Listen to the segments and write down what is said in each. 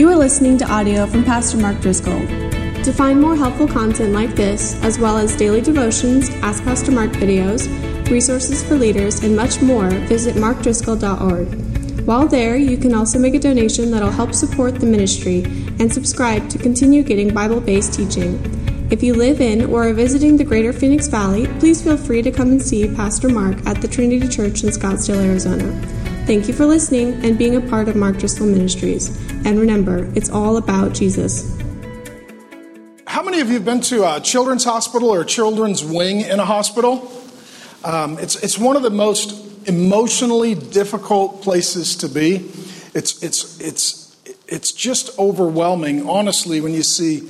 You are listening to audio from Pastor Mark Driscoll. To find more helpful content like this, as well as daily devotions, Ask Pastor Mark videos, resources for leaders, and much more, visit markdriscoll.org. While there, you can also make a donation that'll help support the ministry and subscribe to continue getting Bible based teaching. If you live in or are visiting the greater Phoenix Valley, please feel free to come and see Pastor Mark at the Trinity Church in Scottsdale, Arizona. Thank you for listening and being a part of Mark Driscoll Ministries. And remember, it's all about Jesus. How many of you have been to a children's hospital or a children's wing in a hospital? Um, it's, it's one of the most emotionally difficult places to be. It's, it's, it's, it's just overwhelming, honestly, when you see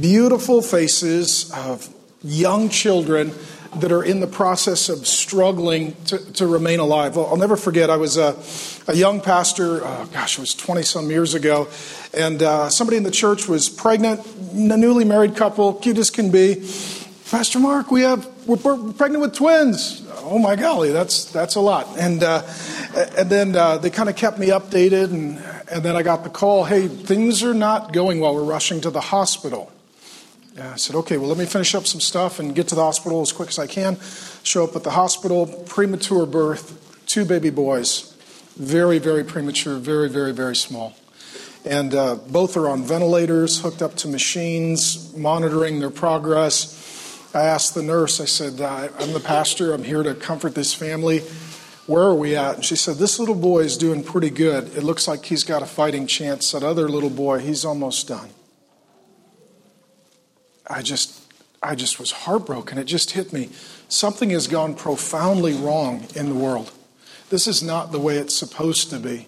beautiful faces of young children that are in the process of struggling to, to remain alive. I'll, I'll never forget, I was a, a young pastor, uh, gosh, it was 20 some years ago, and uh, somebody in the church was pregnant, a newly married couple, cute as can be. Pastor Mark, we have, we're, pregnant with twins. Oh my golly, that's, that's a lot. And, uh, and then uh, they kind of kept me updated, and, and then I got the call hey, things are not going well. We're rushing to the hospital. I said, okay, well, let me finish up some stuff and get to the hospital as quick as I can. Show up at the hospital, premature birth, two baby boys, very, very premature, very, very, very small. And uh, both are on ventilators, hooked up to machines, monitoring their progress. I asked the nurse, I said, I'm the pastor, I'm here to comfort this family. Where are we at? And she said, This little boy is doing pretty good. It looks like he's got a fighting chance. That other little boy, he's almost done. I just, I just was heartbroken. It just hit me. Something has gone profoundly wrong in the world. This is not the way it's supposed to be.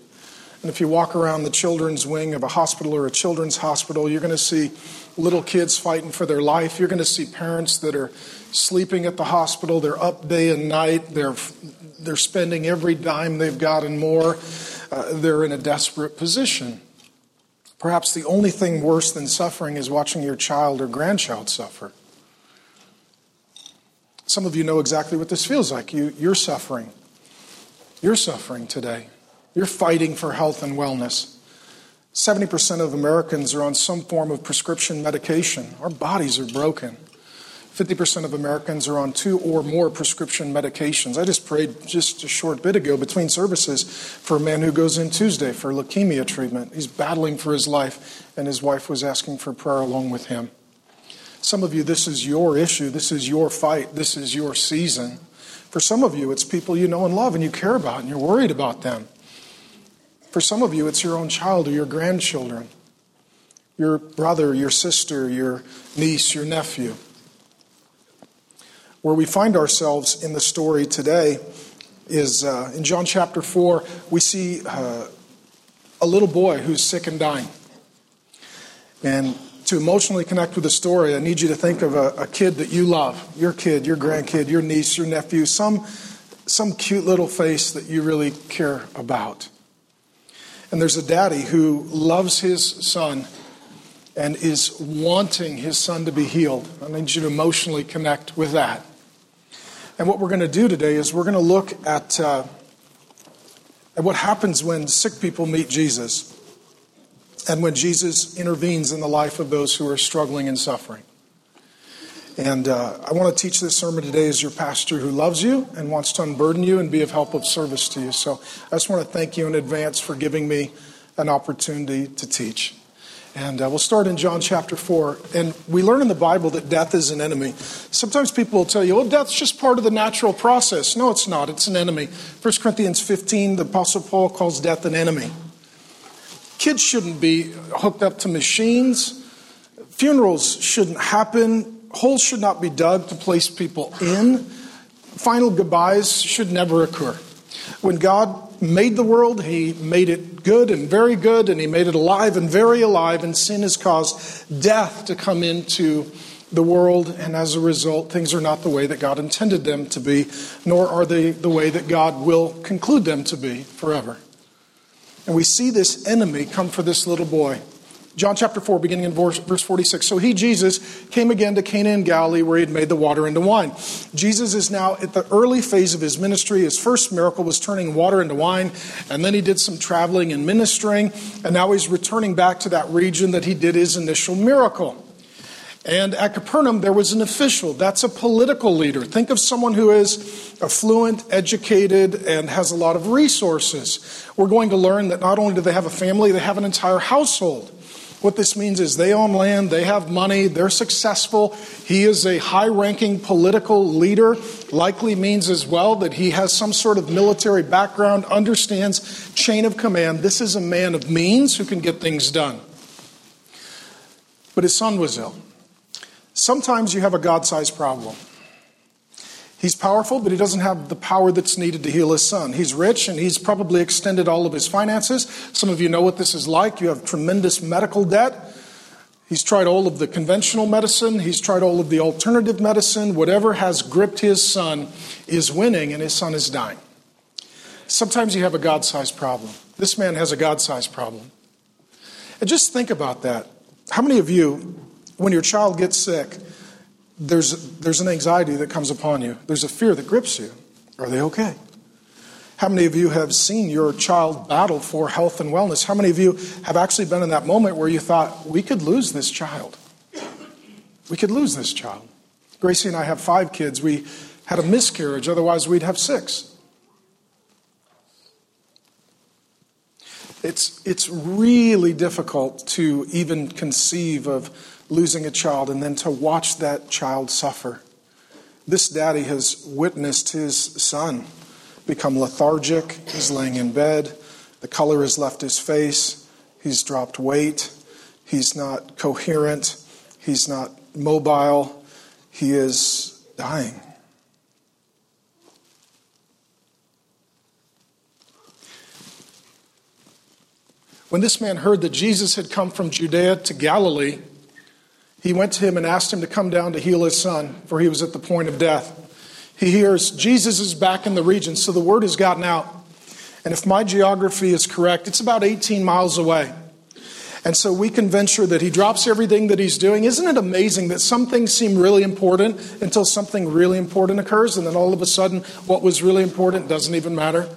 And if you walk around the children's wing of a hospital or a children's hospital, you're going to see little kids fighting for their life. You're going to see parents that are sleeping at the hospital. They're up day and night. They're, they're spending every dime they've got and more. Uh, they're in a desperate position. Perhaps the only thing worse than suffering is watching your child or grandchild suffer. Some of you know exactly what this feels like. You, you're suffering. You're suffering today. You're fighting for health and wellness. 70% of Americans are on some form of prescription medication. Our bodies are broken. 50% of Americans are on two or more prescription medications. I just prayed just a short bit ago between services for a man who goes in Tuesday for leukemia treatment. He's battling for his life, and his wife was asking for prayer along with him. Some of you, this is your issue. This is your fight. This is your season. For some of you, it's people you know and love and you care about and you're worried about them. For some of you, it's your own child or your grandchildren, your brother, your sister, your niece, your nephew. Where we find ourselves in the story today is uh, in John chapter 4, we see uh, a little boy who's sick and dying. And to emotionally connect with the story, I need you to think of a, a kid that you love your kid, your grandkid, your niece, your nephew, some, some cute little face that you really care about. And there's a daddy who loves his son and is wanting his son to be healed. I need you to emotionally connect with that. And what we're going to do today is we're going to look at, uh, at what happens when sick people meet Jesus and when Jesus intervenes in the life of those who are struggling and suffering. And uh, I want to teach this sermon today as your pastor who loves you and wants to unburden you and be of help of service to you. So I just want to thank you in advance for giving me an opportunity to teach. And uh, we'll start in John chapter 4. And we learn in the Bible that death is an enemy. Sometimes people will tell you, oh, death's just part of the natural process. No, it's not. It's an enemy. 1 Corinthians 15, the Apostle Paul calls death an enemy. Kids shouldn't be hooked up to machines. Funerals shouldn't happen. Holes should not be dug to place people in. Final goodbyes should never occur. When God made the world, He made it good and very good, and He made it alive and very alive, and sin has caused death to come into the world, and as a result, things are not the way that God intended them to be, nor are they the way that God will conclude them to be forever. And we see this enemy come for this little boy. John chapter 4, beginning in verse, verse 46. So he, Jesus, came again to Cana in Galilee where he had made the water into wine. Jesus is now at the early phase of his ministry. His first miracle was turning water into wine, and then he did some traveling and ministering, and now he's returning back to that region that he did his initial miracle. And at Capernaum, there was an official. That's a political leader. Think of someone who is affluent, educated, and has a lot of resources. We're going to learn that not only do they have a family, they have an entire household. What this means is they own land, they have money, they're successful. He is a high ranking political leader. Likely means as well that he has some sort of military background, understands chain of command. This is a man of means who can get things done. But his son was ill. Sometimes you have a God sized problem. He's powerful, but he doesn't have the power that's needed to heal his son. He's rich and he's probably extended all of his finances. Some of you know what this is like. You have tremendous medical debt. He's tried all of the conventional medicine, he's tried all of the alternative medicine. Whatever has gripped his son is winning, and his son is dying. Sometimes you have a God sized problem. This man has a God sized problem. And just think about that. How many of you, when your child gets sick, there's, there's an anxiety that comes upon you, there's a fear that grips you. Are they okay? How many of you have seen your child battle for health and wellness? How many of you have actually been in that moment where you thought, we could lose this child? We could lose this child. Gracie and I have five kids. We had a miscarriage, otherwise, we'd have six. It's, it's really difficult to even conceive of losing a child and then to watch that child suffer. This daddy has witnessed his son become lethargic. He's laying in bed. The color has left his face. He's dropped weight. He's not coherent. He's not mobile. He is dying. When this man heard that Jesus had come from Judea to Galilee, he went to him and asked him to come down to heal his son, for he was at the point of death. He hears Jesus is back in the region, so the word has gotten out. And if my geography is correct, it's about 18 miles away. And so we can venture that he drops everything that he's doing. Isn't it amazing that some things seem really important until something really important occurs, and then all of a sudden, what was really important doesn't even matter?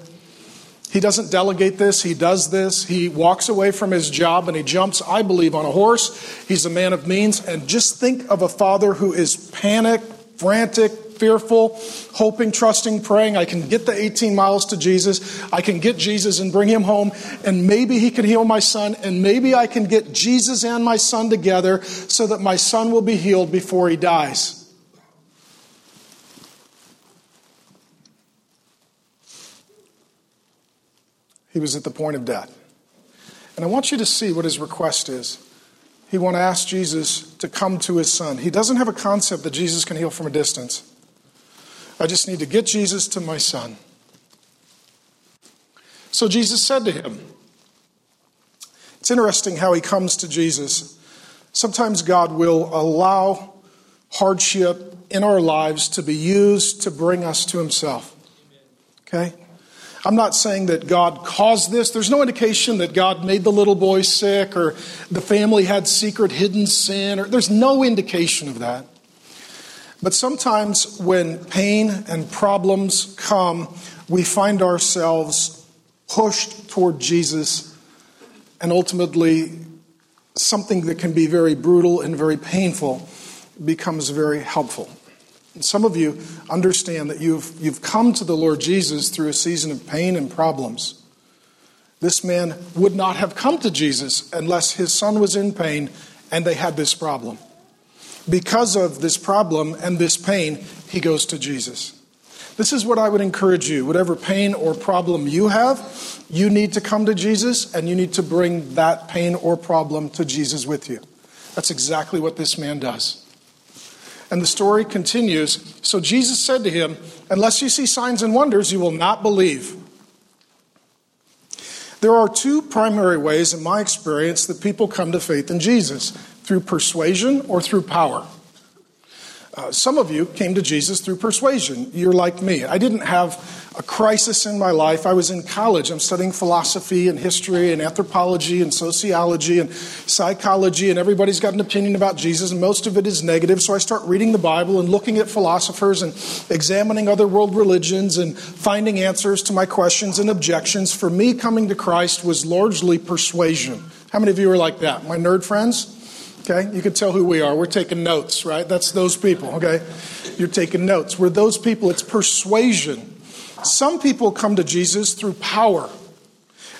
He doesn't delegate this, he does this. He walks away from his job and he jumps, I believe, on a horse. He's a man of means. And just think of a father who is panicked, frantic, fearful, hoping, trusting, praying. I can get the 18 miles to Jesus. I can get Jesus and bring him home, and maybe he can heal my son, and maybe I can get Jesus and my son together so that my son will be healed before he dies. He was at the point of death. And I want you to see what his request is. He want to ask Jesus to come to his son. He doesn't have a concept that Jesus can heal from a distance. I just need to get Jesus to my son. So Jesus said to him, It's interesting how he comes to Jesus. Sometimes God will allow hardship in our lives to be used to bring us to himself. Okay? I'm not saying that God caused this. There's no indication that God made the little boy sick or the family had secret hidden sin, or there's no indication of that. But sometimes when pain and problems come, we find ourselves pushed toward Jesus and ultimately something that can be very brutal and very painful becomes very helpful. Some of you understand that you've, you've come to the Lord Jesus through a season of pain and problems. This man would not have come to Jesus unless his son was in pain and they had this problem. Because of this problem and this pain, he goes to Jesus. This is what I would encourage you. Whatever pain or problem you have, you need to come to Jesus and you need to bring that pain or problem to Jesus with you. That's exactly what this man does. And the story continues. So Jesus said to him, Unless you see signs and wonders, you will not believe. There are two primary ways, in my experience, that people come to faith in Jesus through persuasion or through power. Uh, some of you came to Jesus through persuasion. You're like me. I didn't have a crisis in my life. I was in college. I'm studying philosophy and history and anthropology and sociology and psychology, and everybody's got an opinion about Jesus, and most of it is negative. So I start reading the Bible and looking at philosophers and examining other world religions and finding answers to my questions and objections. For me, coming to Christ was largely persuasion. How many of you are like that? My nerd friends? Okay, you can tell who we are. We're taking notes, right? That's those people, okay? You're taking notes. We're those people. It's persuasion. Some people come to Jesus through power.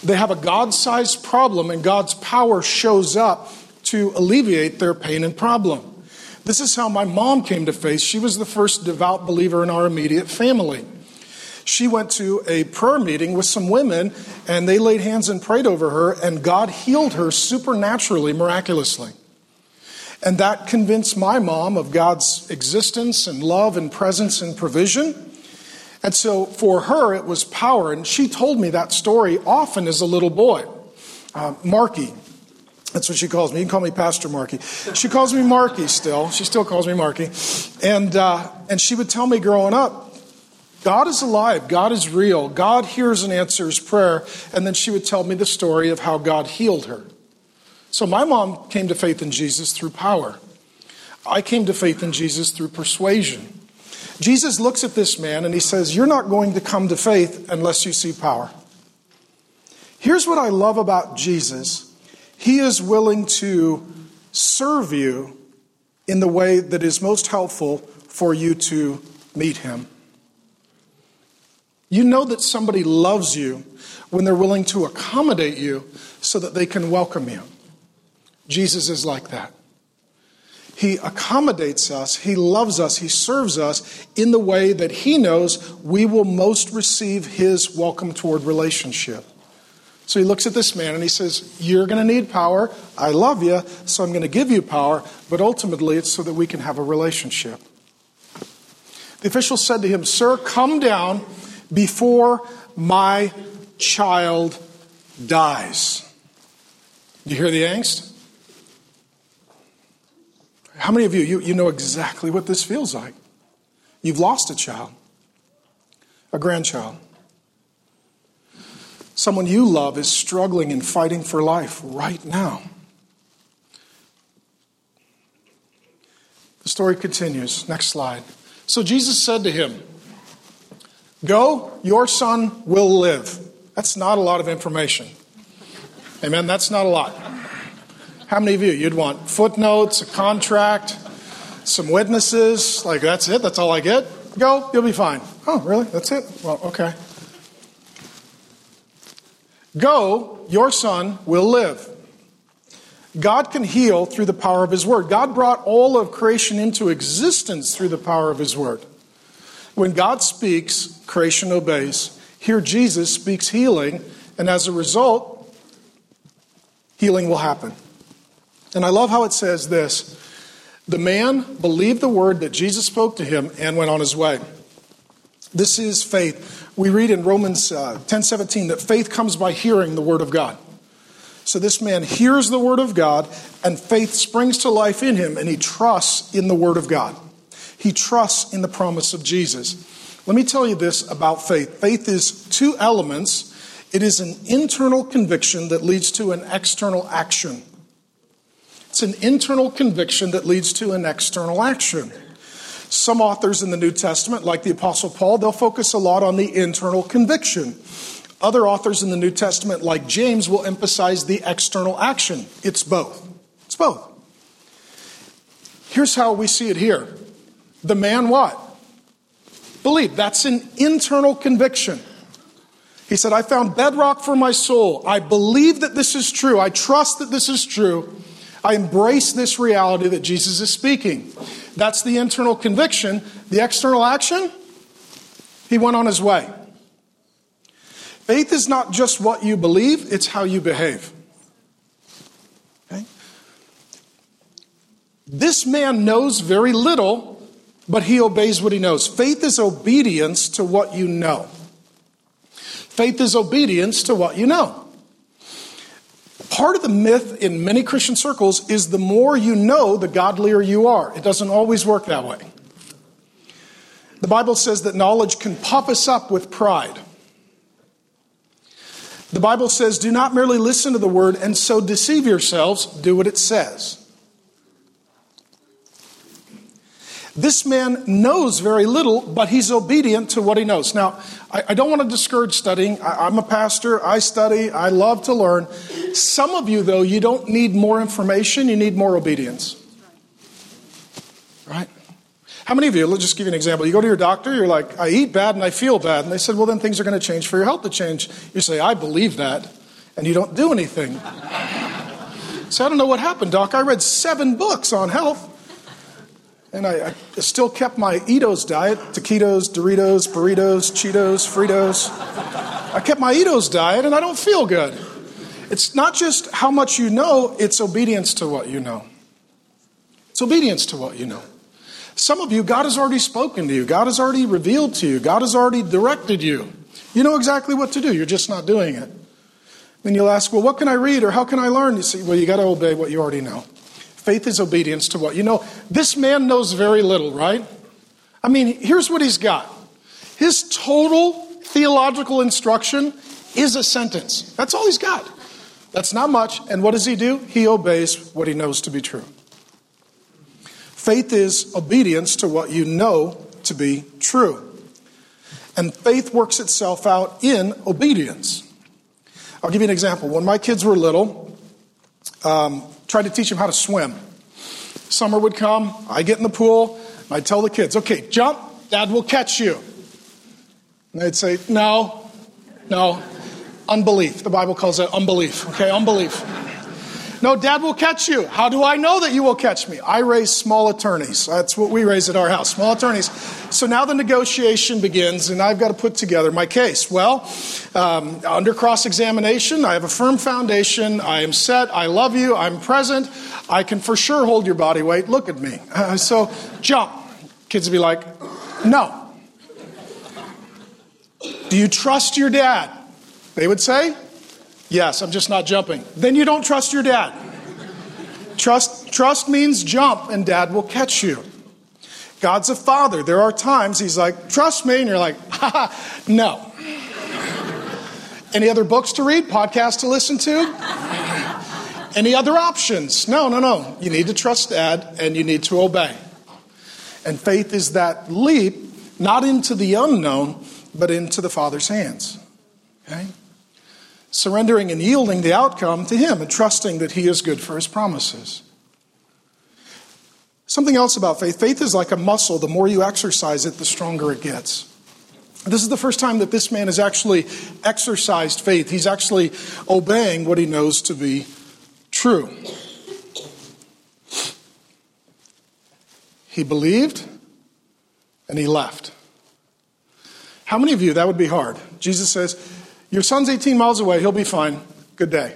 They have a God sized problem, and God's power shows up to alleviate their pain and problem. This is how my mom came to faith. She was the first devout believer in our immediate family. She went to a prayer meeting with some women, and they laid hands and prayed over her, and God healed her supernaturally, miraculously. And that convinced my mom of God's existence and love and presence and provision. And so for her, it was power. And she told me that story often as a little boy. Uh, Marky, that's what she calls me. You can call me Pastor Marky. She calls me Marky still. She still calls me Marky. And, uh, and she would tell me growing up, God is alive. God is real. God hears and answers prayer. And then she would tell me the story of how God healed her. So my mom came to faith in Jesus through power. I came to faith in Jesus through persuasion. Jesus looks at this man and he says, You're not going to come to faith unless you see power. Here's what I love about Jesus He is willing to serve you in the way that is most helpful for you to meet Him. You know that somebody loves you when they're willing to accommodate you so that they can welcome you. Jesus is like that. He accommodates us, He loves us, He serves us in the way that He knows we will most receive His welcome toward relationship. So he looks at this man and he says, You're going to need power. I love you, so I'm going to give you power, but ultimately it's so that we can have a relationship. The official said to him, Sir, come down before my child dies. You hear the angst? How many of you, you, you know exactly what this feels like? You've lost a child, a grandchild. Someone you love is struggling and fighting for life right now. The story continues. Next slide. So Jesus said to him, Go, your son will live. That's not a lot of information. Amen. That's not a lot. How many of you? You'd want footnotes, a contract, some witnesses. Like, that's it? That's all I get? Go, you'll be fine. Oh, really? That's it? Well, okay. Go, your son will live. God can heal through the power of His Word. God brought all of creation into existence through the power of His Word. When God speaks, creation obeys. Here, Jesus speaks healing, and as a result, healing will happen. And I love how it says this The man believed the word that Jesus spoke to him and went on his way. This is faith. We read in Romans uh, 10 17 that faith comes by hearing the word of God. So this man hears the word of God, and faith springs to life in him, and he trusts in the word of God. He trusts in the promise of Jesus. Let me tell you this about faith faith is two elements it is an internal conviction that leads to an external action. It's an internal conviction that leads to an external action. Some authors in the New Testament, like the Apostle Paul, they'll focus a lot on the internal conviction. Other authors in the New Testament, like James, will emphasize the external action. It's both. It's both. Here's how we see it here. The man what? Believe. That's an internal conviction. He said, I found bedrock for my soul. I believe that this is true. I trust that this is true. I embrace this reality that Jesus is speaking. That's the internal conviction. The external action, he went on his way. Faith is not just what you believe, it's how you behave. Okay? This man knows very little, but he obeys what he knows. Faith is obedience to what you know. Faith is obedience to what you know. Part of the myth in many Christian circles is the more you know, the godlier you are. It doesn't always work that way. The Bible says that knowledge can puff us up with pride. The Bible says, do not merely listen to the word and so deceive yourselves, do what it says. This man knows very little, but he's obedient to what he knows. Now, I, I don't want to discourage studying. I, I'm a pastor. I study. I love to learn. Some of you, though, you don't need more information. You need more obedience. Right? How many of you, let's just give you an example. You go to your doctor, you're like, I eat bad and I feel bad. And they said, well, then things are going to change for your health to change. You say, I believe that. And you don't do anything. So I don't know what happened, doc. I read seven books on health. And I, I, still kept my Ito's diet taquitos, Doritos, burritos, Cheetos, Fritos. I kept my Ito's diet and I don't feel good. It's not just how much you know, it's obedience to what you know. It's obedience to what you know. Some of you, God has already spoken to you, God has already revealed to you, God has already directed you. You know exactly what to do, you're just not doing it. Then you'll ask, Well, what can I read or how can I learn? You say, Well, you got to obey what you already know. Faith is obedience to what you know. This man knows very little, right? I mean, here's what he's got his total theological instruction is a sentence. That's all he's got. That's not much. And what does he do? He obeys what he knows to be true. Faith is obedience to what you know to be true. And faith works itself out in obedience. I'll give you an example. When my kids were little, um, tried to teach them how to swim. Summer would come, I get in the pool, I'd tell the kids, okay, jump, dad will catch you. And they'd say, no, no, unbelief. The Bible calls it unbelief, okay, unbelief. No, dad will catch you. How do I know that you will catch me? I raise small attorneys. That's what we raise at our house, small attorneys. So now the negotiation begins, and I've got to put together my case. Well, um, under cross examination, I have a firm foundation. I am set. I love you. I'm present. I can for sure hold your body weight. Look at me. Uh, so jump. Kids would be like, no. Do you trust your dad? They would say, Yes, I'm just not jumping. Then you don't trust your dad. Trust, trust means jump, and dad will catch you. God's a father. There are times he's like, trust me, and you're like, ha, no. Any other books to read, podcasts to listen to? Any other options? No, no, no. You need to trust dad and you need to obey. And faith is that leap, not into the unknown, but into the Father's hands. Okay? Surrendering and yielding the outcome to Him and trusting that He is good for His promises. Something else about faith faith is like a muscle. The more you exercise it, the stronger it gets. This is the first time that this man has actually exercised faith. He's actually obeying what he knows to be true. He believed and he left. How many of you, that would be hard? Jesus says, your son's 18 miles away. He'll be fine. Good day.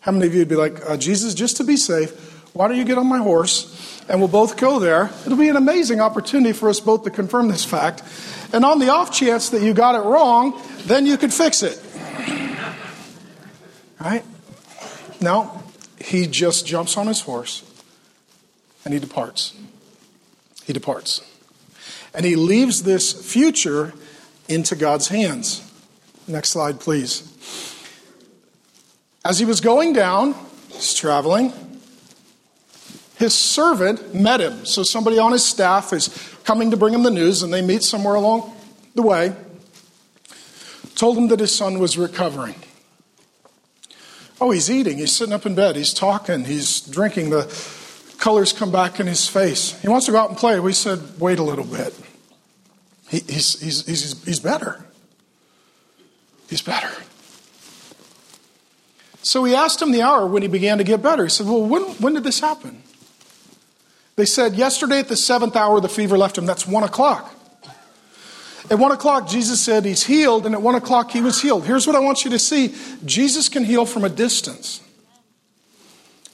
How many of you would be like, uh, Jesus, just to be safe, why don't you get on my horse and we'll both go there? It'll be an amazing opportunity for us both to confirm this fact. And on the off chance that you got it wrong, then you could fix it. Right? No, he just jumps on his horse and he departs. He departs. And he leaves this future into God's hands. Next slide, please. As he was going down, he's traveling, his servant met him. So somebody on his staff is coming to bring him the news, and they meet somewhere along the way. Told him that his son was recovering. Oh, he's eating, he's sitting up in bed, he's talking, he's drinking, the colors come back in his face. He wants to go out and play. We said, wait a little bit. He, he's, he's, he's, he's better. He's better. So we asked him the hour when he began to get better. He said, Well, when, when did this happen? They said, Yesterday at the seventh hour, the fever left him. That's one o'clock. At one o'clock, Jesus said he's healed, and at one o'clock, he was healed. Here's what I want you to see Jesus can heal from a distance.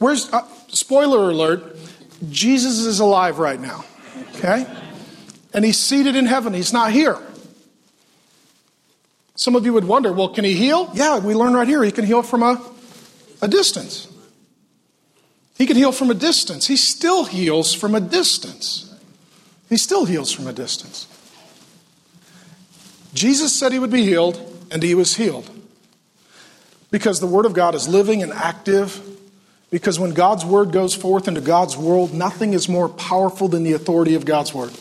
Where's, uh, spoiler alert, Jesus is alive right now, okay? And he's seated in heaven, he's not here. Some of you would wonder, well, can he heal? Yeah, we learn right here he can heal from a, a distance. He can heal from a distance. He still heals from a distance. He still heals from a distance. Jesus said he would be healed, and he was healed. Because the Word of God is living and active. Because when God's Word goes forth into God's world, nothing is more powerful than the authority of God's Word.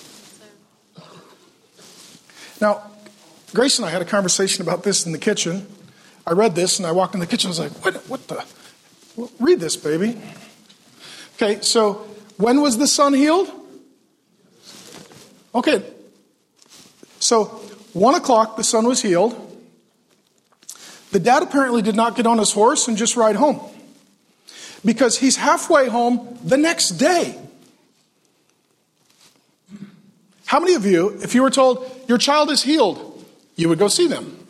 Now, Grace and I had a conversation about this in the kitchen. I read this and I walked in the kitchen. I was like, what, what the? Read this, baby. Okay, so when was the son healed? Okay, so one o'clock, the son was healed. The dad apparently did not get on his horse and just ride home because he's halfway home the next day. How many of you, if you were told your child is healed, you would go see them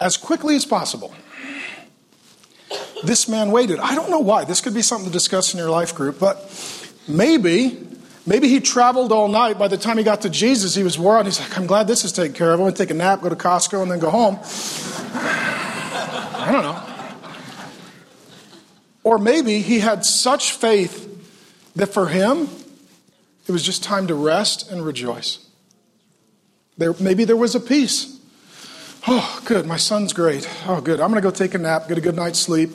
as quickly as possible. This man waited. I don't know why. This could be something to discuss in your life group, but maybe maybe he traveled all night. By the time he got to Jesus, he was wore out. He's like, I'm glad this is taken care of. I'm going to take a nap, go to Costco, and then go home. I don't know. Or maybe he had such faith that for him, it was just time to rest and rejoice. There, maybe there was a peace. Oh, good. My son's great. Oh, good. I'm going to go take a nap, get a good night's sleep,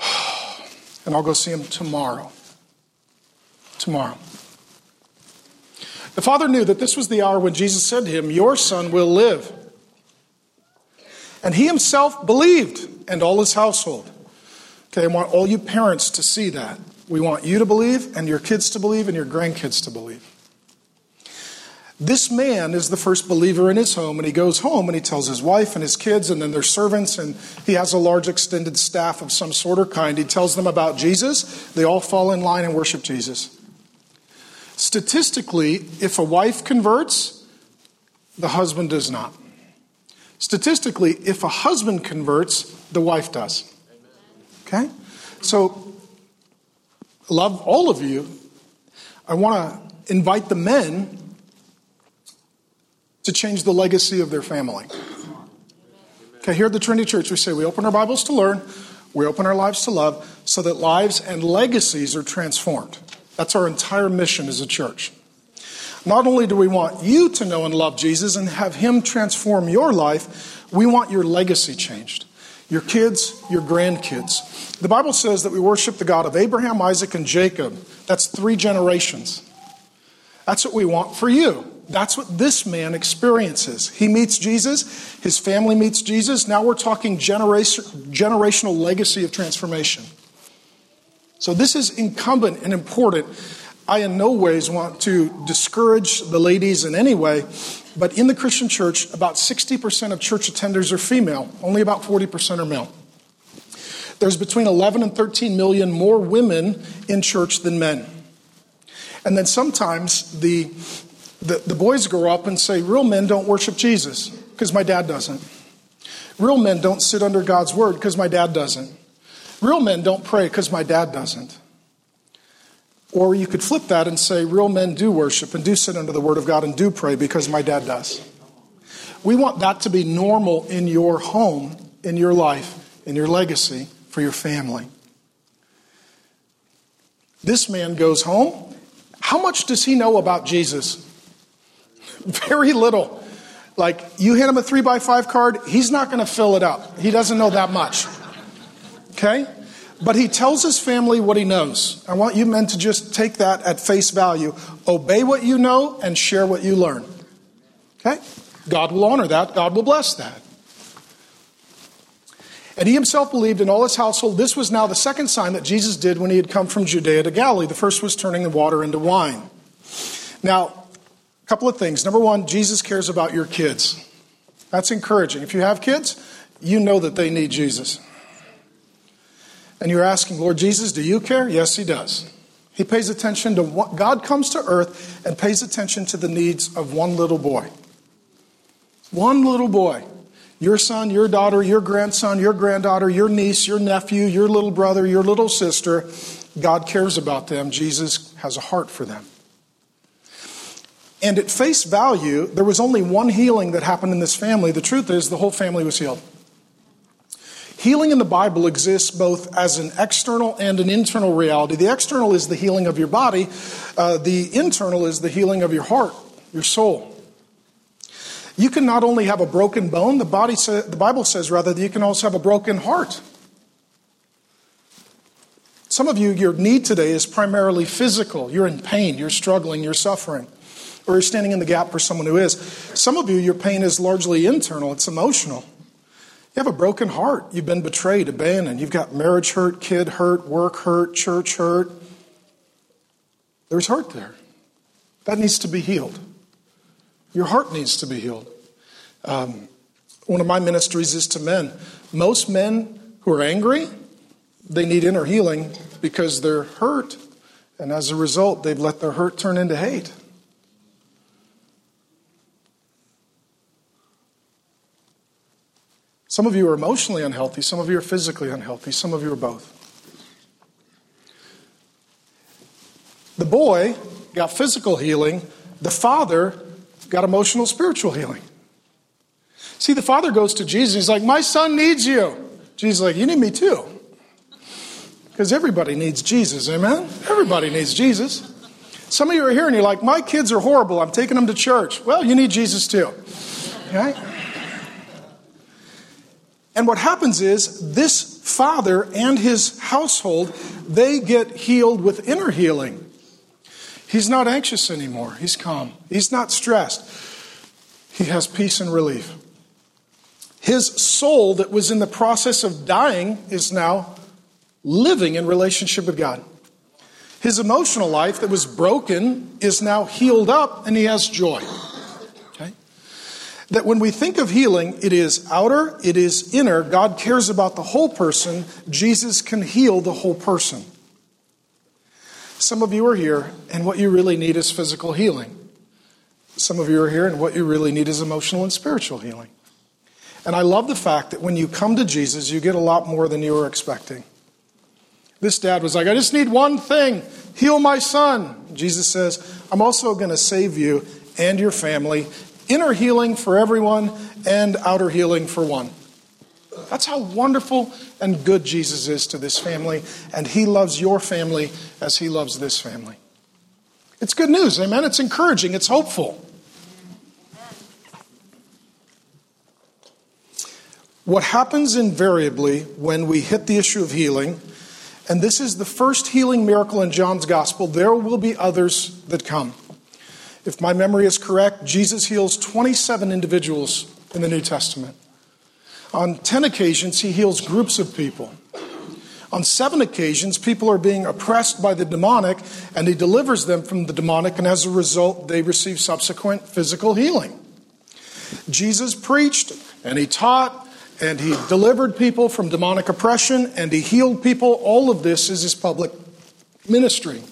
and I'll go see him tomorrow. Tomorrow. The father knew that this was the hour when Jesus said to him, Your son will live. And he himself believed, and all his household. Okay, I want all you parents to see that. We want you to believe, and your kids to believe, and your grandkids to believe. This man is the first believer in his home, and he goes home and he tells his wife and his kids, and then their servants, and he has a large extended staff of some sort or kind. He tells them about Jesus. They all fall in line and worship Jesus. Statistically, if a wife converts, the husband does not. Statistically, if a husband converts, the wife does. Okay? So, love all of you. I want to invite the men to change the legacy of their family. Okay, here at the Trinity Church, we say we open our Bibles to learn, we open our lives to love, so that lives and legacies are transformed. That's our entire mission as a church. Not only do we want you to know and love Jesus and have Him transform your life, we want your legacy changed. Your kids, your grandkids. The Bible says that we worship the God of Abraham, Isaac, and Jacob. That's three generations. That's what we want for you. That's what this man experiences. He meets Jesus, his family meets Jesus. Now we're talking generation, generational legacy of transformation. So this is incumbent and important. I in no ways want to discourage the ladies in any way, but in the Christian church, about 60% of church attenders are female, only about 40% are male. There's between 11 and 13 million more women in church than men. And then sometimes the the, the boys grow up and say, Real men don't worship Jesus because my dad doesn't. Real men don't sit under God's word because my dad doesn't. Real men don't pray because my dad doesn't. Or you could flip that and say, Real men do worship and do sit under the word of God and do pray because my dad does. We want that to be normal in your home, in your life, in your legacy, for your family. This man goes home. How much does he know about Jesus? Very little. Like, you hand him a three by five card, he's not going to fill it up. He doesn't know that much. Okay? But he tells his family what he knows. I want you men to just take that at face value. Obey what you know and share what you learn. Okay? God will honor that, God will bless that. And he himself believed in all his household. This was now the second sign that Jesus did when he had come from Judea to Galilee. The first was turning the water into wine. Now, couple of things. Number one, Jesus cares about your kids. That's encouraging. If you have kids, you know that they need Jesus. And you're asking, Lord Jesus, do you care? Yes, He does. He pays attention to what God comes to earth and pays attention to the needs of one little boy. One little boy. Your son, your daughter, your grandson, your granddaughter, your niece, your nephew, your little brother, your little sister. God cares about them. Jesus has a heart for them. And at face value, there was only one healing that happened in this family. The truth is, the whole family was healed. Healing in the Bible exists both as an external and an internal reality. The external is the healing of your body, uh, the internal is the healing of your heart, your soul. You can not only have a broken bone, the, body sa- the Bible says rather that you can also have a broken heart. Some of you, your need today is primarily physical. You're in pain, you're struggling, you're suffering, or you're standing in the gap for someone who is. Some of you, your pain is largely internal, it's emotional. You have a broken heart. You've been betrayed, abandoned. You've got marriage hurt, kid hurt, work hurt, church hurt. There's hurt there. That needs to be healed. Your heart needs to be healed. Um, one of my ministries is to men. Most men who are angry, they need inner healing because they're hurt. And as a result, they've let their hurt turn into hate. Some of you are emotionally unhealthy, some of you are physically unhealthy, some of you are both. The boy got physical healing, the father got emotional spiritual healing. See, the father goes to Jesus, he's like, My son needs you. Jesus is like, You need me too. Because everybody needs Jesus, amen? Everybody needs Jesus. Some of you are here and you're like, My kids are horrible, I'm taking them to church. Well, you need Jesus too. Okay? And what happens is this father and his household, they get healed with inner healing. He's not anxious anymore. He's calm. He's not stressed. He has peace and relief. His soul that was in the process of dying is now living in relationship with God. His emotional life that was broken is now healed up and he has joy that when we think of healing, it is outer, it is inner. God cares about the whole person. Jesus can heal the whole person. Some of you are here, and what you really need is physical healing. Some of you are here, and what you really need is emotional and spiritual healing. And I love the fact that when you come to Jesus, you get a lot more than you were expecting. This dad was like, I just need one thing heal my son. Jesus says, I'm also going to save you and your family inner healing for everyone and outer healing for one. That's how wonderful and good Jesus is to this family, and he loves your family as he loves this family. It's good news, amen? It's encouraging, it's hopeful. What happens invariably when we hit the issue of healing, and this is the first healing miracle in John's gospel, there will be others that come. If my memory is correct, Jesus heals 27 individuals in the New Testament. On 10 occasions, he heals groups of people. On seven occasions, people are being oppressed by the demonic, and he delivers them from the demonic, and as a result, they receive subsequent physical healing. Jesus preached, and he taught, and he delivered people from demonic oppression, and he healed people. All of this is his public ministry.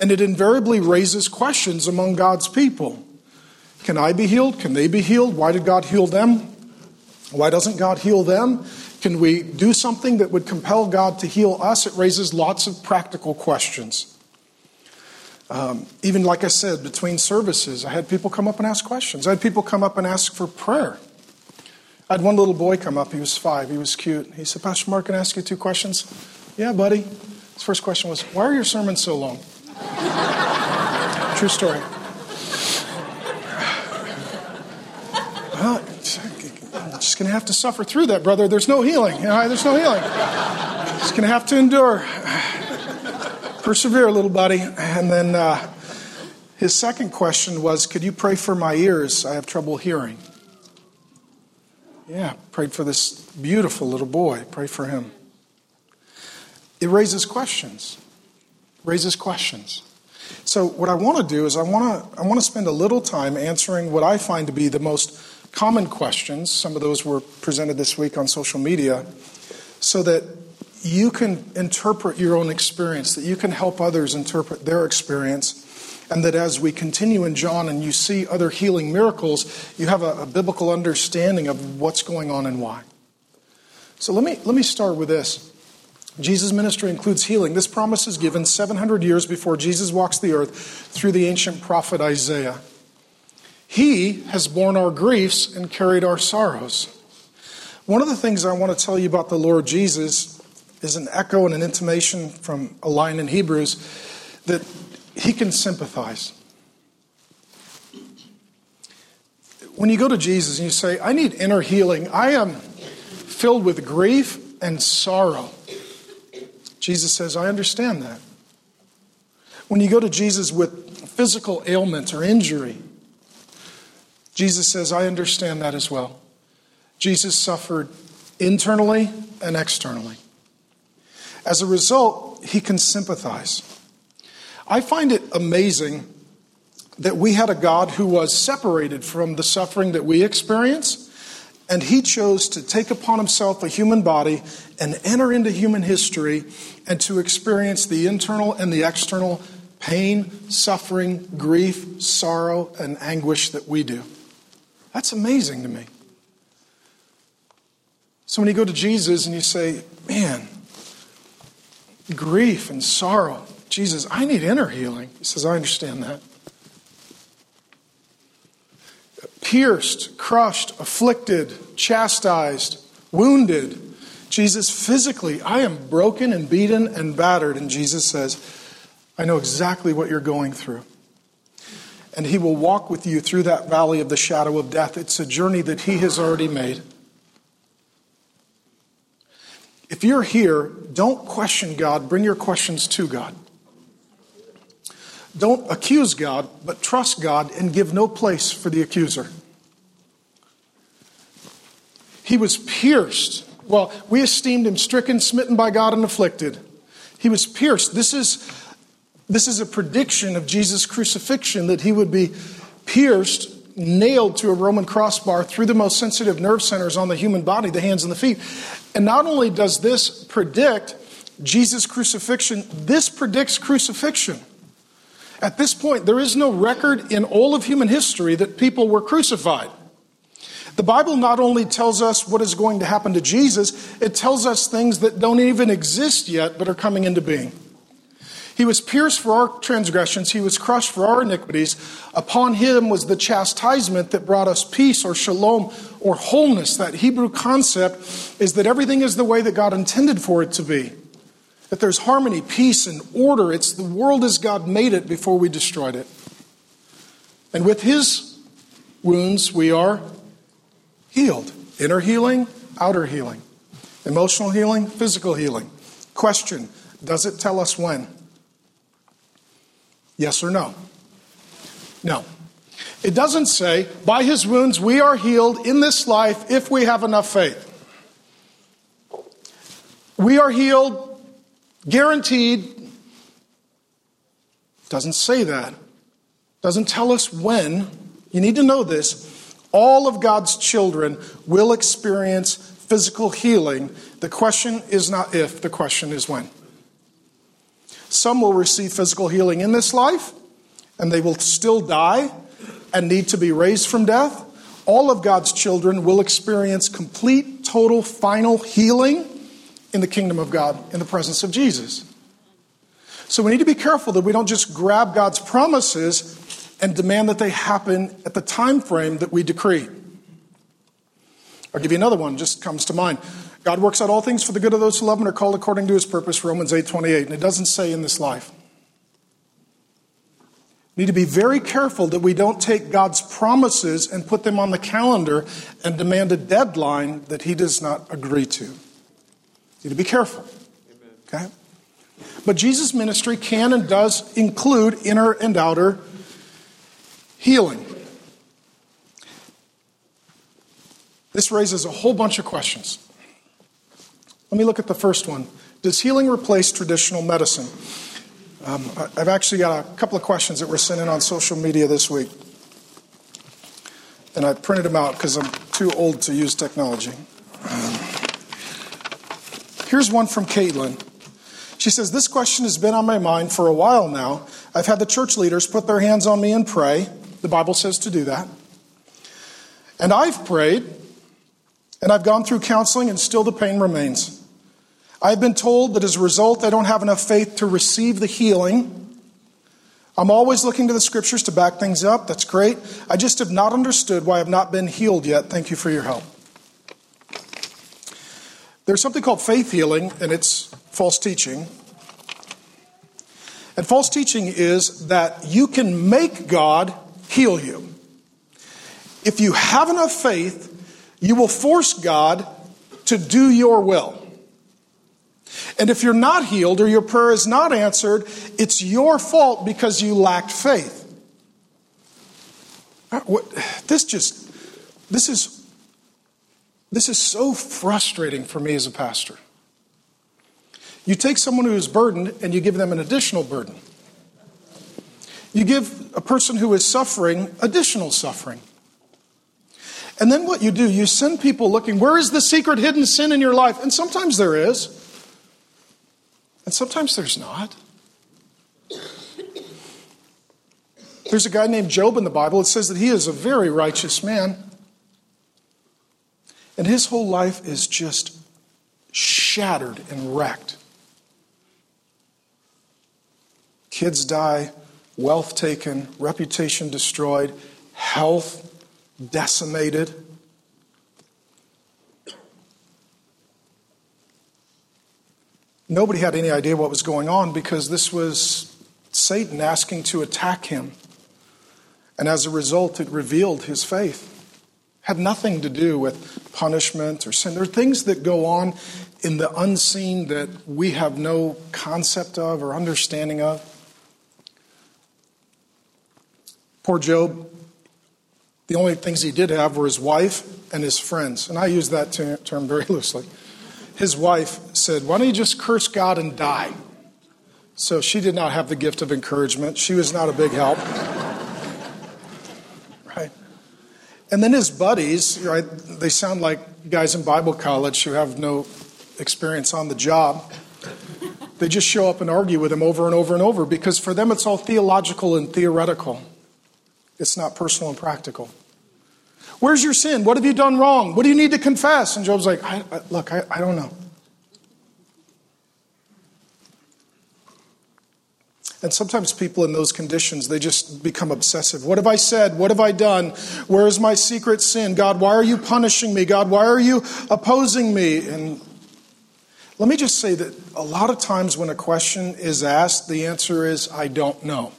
And it invariably raises questions among God's people. Can I be healed? Can they be healed? Why did God heal them? Why doesn't God heal them? Can we do something that would compel God to heal us? It raises lots of practical questions. Um, even like I said, between services, I had people come up and ask questions. I had people come up and ask for prayer. I had one little boy come up. He was five. He was cute. He said, Pastor Mark, can I ask you two questions? Yeah, buddy. His first question was, Why are your sermons so long? True story. Well, I'm just going to have to suffer through that, brother. There's no healing. You know, there's no healing. Just going to have to endure. Persevere, little buddy. And then uh, his second question was Could you pray for my ears? I have trouble hearing. Yeah, prayed for this beautiful little boy. Pray for him. It raises questions raises questions. So, what I want to do is I want to I want to spend a little time answering what I find to be the most common questions. Some of those were presented this week on social media, so that you can interpret your own experience, that you can help others interpret their experience, and that as we continue in John and you see other healing miracles, you have a, a biblical understanding of what's going on and why. So let me let me start with this. Jesus' ministry includes healing. This promise is given 700 years before Jesus walks the earth through the ancient prophet Isaiah. He has borne our griefs and carried our sorrows. One of the things I want to tell you about the Lord Jesus is an echo and an intimation from a line in Hebrews that he can sympathize. When you go to Jesus and you say, I need inner healing, I am filled with grief and sorrow. Jesus says, I understand that. When you go to Jesus with physical ailment or injury, Jesus says, I understand that as well. Jesus suffered internally and externally. As a result, he can sympathize. I find it amazing that we had a God who was separated from the suffering that we experience, and he chose to take upon himself a human body and enter into human history and to experience the internal and the external pain, suffering, grief, sorrow, and anguish that we do. That's amazing to me. So when you go to Jesus and you say, man, grief and sorrow, Jesus, I need inner healing. He says, I understand that. Pierced, crushed, afflicted, chastised, wounded. Jesus, physically, I am broken and beaten and battered. And Jesus says, I know exactly what you're going through. And He will walk with you through that valley of the shadow of death. It's a journey that He has already made. If you're here, don't question God, bring your questions to God. Don't accuse God, but trust God and give no place for the accuser. He was pierced. Well, we esteemed him stricken, smitten by God, and afflicted. He was pierced. This is, this is a prediction of Jesus' crucifixion that he would be pierced nailed to a Roman crossbar through the most sensitive nerve centers on the human body, the hands and the feet. And not only does this predict Jesus' crucifixion, this predicts crucifixion. At this point, there is no record in all of human history that people were crucified. The Bible not only tells us what is going to happen to Jesus, it tells us things that don't even exist yet but are coming into being. He was pierced for our transgressions, he was crushed for our iniquities. Upon him was the chastisement that brought us peace or shalom or wholeness. That Hebrew concept is that everything is the way that God intended for it to be. That there's harmony, peace, and order. It's the world as God made it before we destroyed it. And with his wounds, we are healed inner healing, outer healing, emotional healing, physical healing. Question Does it tell us when? Yes or no? No. It doesn't say, by his wounds we are healed in this life if we have enough faith. We are healed, guaranteed. Doesn't say that. Doesn't tell us when. You need to know this. All of God's children will experience physical healing. The question is not if, the question is when. Some will receive physical healing in this life, and they will still die and need to be raised from death. All of God's children will experience complete, total, final healing in the kingdom of God in the presence of Jesus. So we need to be careful that we don't just grab God's promises and demand that they happen at the time frame that we decree. I'll give you another one, just comes to mind. God works out all things for the good of those who love him and are called according to his purpose, Romans 8 28. And it doesn't say in this life. We need to be very careful that we don't take God's promises and put them on the calendar and demand a deadline that he does not agree to. You need to be careful. Okay? But Jesus' ministry can and does include inner and outer healing. This raises a whole bunch of questions. Let me look at the first one. Does healing replace traditional medicine? Um, I've actually got a couple of questions that were sent in on social media this week. And I printed them out because I'm too old to use technology. Um, here's one from Caitlin. She says, This question has been on my mind for a while now. I've had the church leaders put their hands on me and pray. The Bible says to do that. And I've prayed, and I've gone through counseling, and still the pain remains. I've been told that as a result, I don't have enough faith to receive the healing. I'm always looking to the scriptures to back things up. That's great. I just have not understood why I've not been healed yet. Thank you for your help. There's something called faith healing, and it's false teaching. And false teaching is that you can make God heal you. If you have enough faith, you will force God to do your will. And if you're not healed or your prayer is not answered, it's your fault because you lacked faith. Uh, this just, this is, this is so frustrating for me as a pastor. You take someone who is burdened and you give them an additional burden. You give a person who is suffering additional suffering. And then what you do, you send people looking, where is the secret hidden sin in your life? And sometimes there is, and sometimes there's not. There's a guy named Job in the Bible. It says that he is a very righteous man. And his whole life is just shattered and wrecked. Kids die, wealth taken, reputation destroyed, health decimated. Nobody had any idea what was going on because this was Satan asking to attack him. And as a result, it revealed his faith. Had nothing to do with punishment or sin. There are things that go on in the unseen that we have no concept of or understanding of. Poor Job, the only things he did have were his wife and his friends. And I use that term very loosely. His wife said, Why don't you just curse God and die? So she did not have the gift of encouragement. She was not a big help. right? And then his buddies, right, they sound like guys in Bible college who have no experience on the job. They just show up and argue with him over and over and over because for them it's all theological and theoretical. It's not personal and practical. Where's your sin? What have you done wrong? What do you need to confess? And Job's like, I, I, Look, I, I don't know. And sometimes people in those conditions, they just become obsessive. What have I said? What have I done? Where is my secret sin? God, why are you punishing me? God, why are you opposing me? And let me just say that a lot of times when a question is asked, the answer is, I don't know.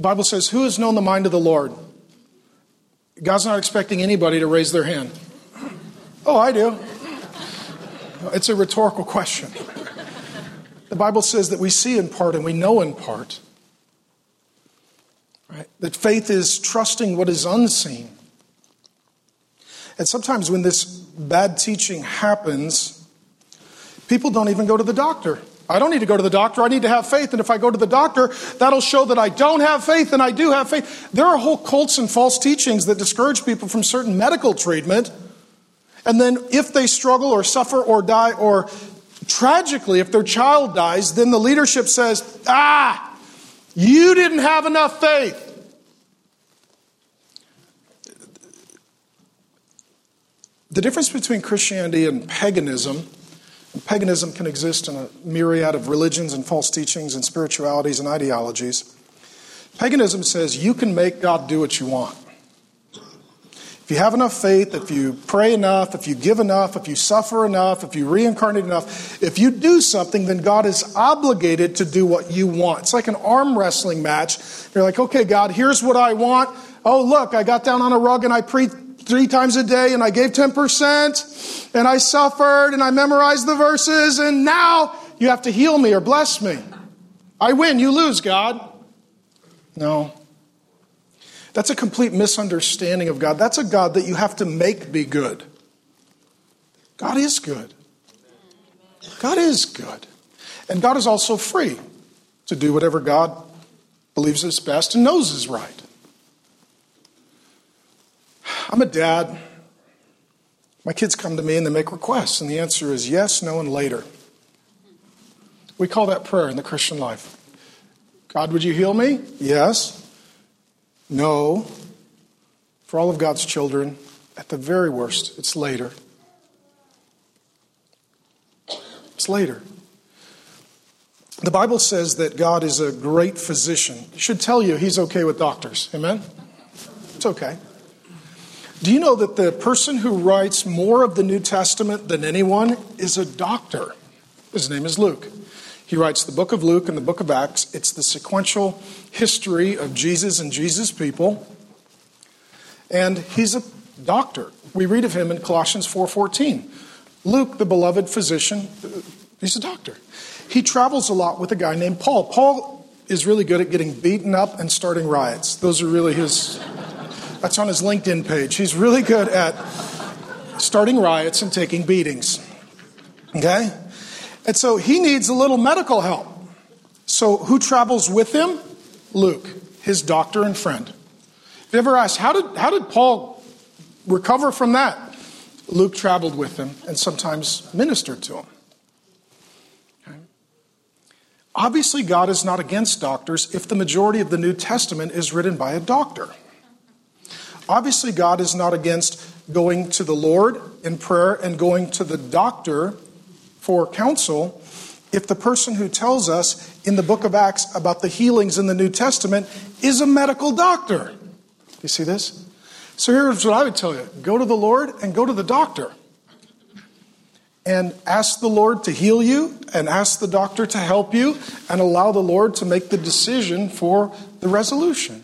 The Bible says, Who has known the mind of the Lord? God's not expecting anybody to raise their hand. Oh, I do. It's a rhetorical question. The Bible says that we see in part and we know in part. Right? That faith is trusting what is unseen. And sometimes when this bad teaching happens, people don't even go to the doctor. I don't need to go to the doctor. I need to have faith. And if I go to the doctor, that'll show that I don't have faith and I do have faith. There are whole cults and false teachings that discourage people from certain medical treatment. And then if they struggle or suffer or die or tragically, if their child dies, then the leadership says, ah, you didn't have enough faith. The difference between Christianity and paganism Paganism can exist in a myriad of religions and false teachings and spiritualities and ideologies. Paganism says you can make God do what you want. If you have enough faith, if you pray enough, if you give enough, if you suffer enough, if you reincarnate enough, if you do something, then God is obligated to do what you want. It's like an arm wrestling match. You're like, okay, God, here's what I want. Oh, look, I got down on a rug and I preached three times a day and I gave 10% and I suffered and I memorized the verses and now you have to heal me or bless me. I win, you lose, God. No. That's a complete misunderstanding of God. That's a God that you have to make be good. God is good. God is good. And God is also free to do whatever God believes is best and knows is right. I'm a dad. My kids come to me and they make requests, and the answer is yes, no, and later. We call that prayer in the Christian life. God, would you heal me? Yes. No. For all of God's children, at the very worst, it's later. It's later. The Bible says that God is a great physician. It should tell you he's okay with doctors. Amen? It's okay. Do you know that the person who writes more of the New Testament than anyone is a doctor? His name is Luke. He writes the book of Luke and the book of Acts. It's the sequential history of Jesus and Jesus' people. And he's a doctor. We read of him in Colossians 4:14. Luke, the beloved physician, he's a doctor. He travels a lot with a guy named Paul. Paul is really good at getting beaten up and starting riots. Those are really his that's on his LinkedIn page. He's really good at starting riots and taking beatings. Okay? And so he needs a little medical help. So who travels with him? Luke, his doctor and friend. Have you ever asked, how did, how did Paul recover from that? Luke traveled with him and sometimes ministered to him. Okay? Obviously, God is not against doctors if the majority of the New Testament is written by a doctor. Obviously, God is not against going to the Lord in prayer and going to the doctor for counsel if the person who tells us in the book of Acts about the healings in the New Testament is a medical doctor. You see this? So here's what I would tell you go to the Lord and go to the doctor. And ask the Lord to heal you and ask the doctor to help you and allow the Lord to make the decision for the resolution.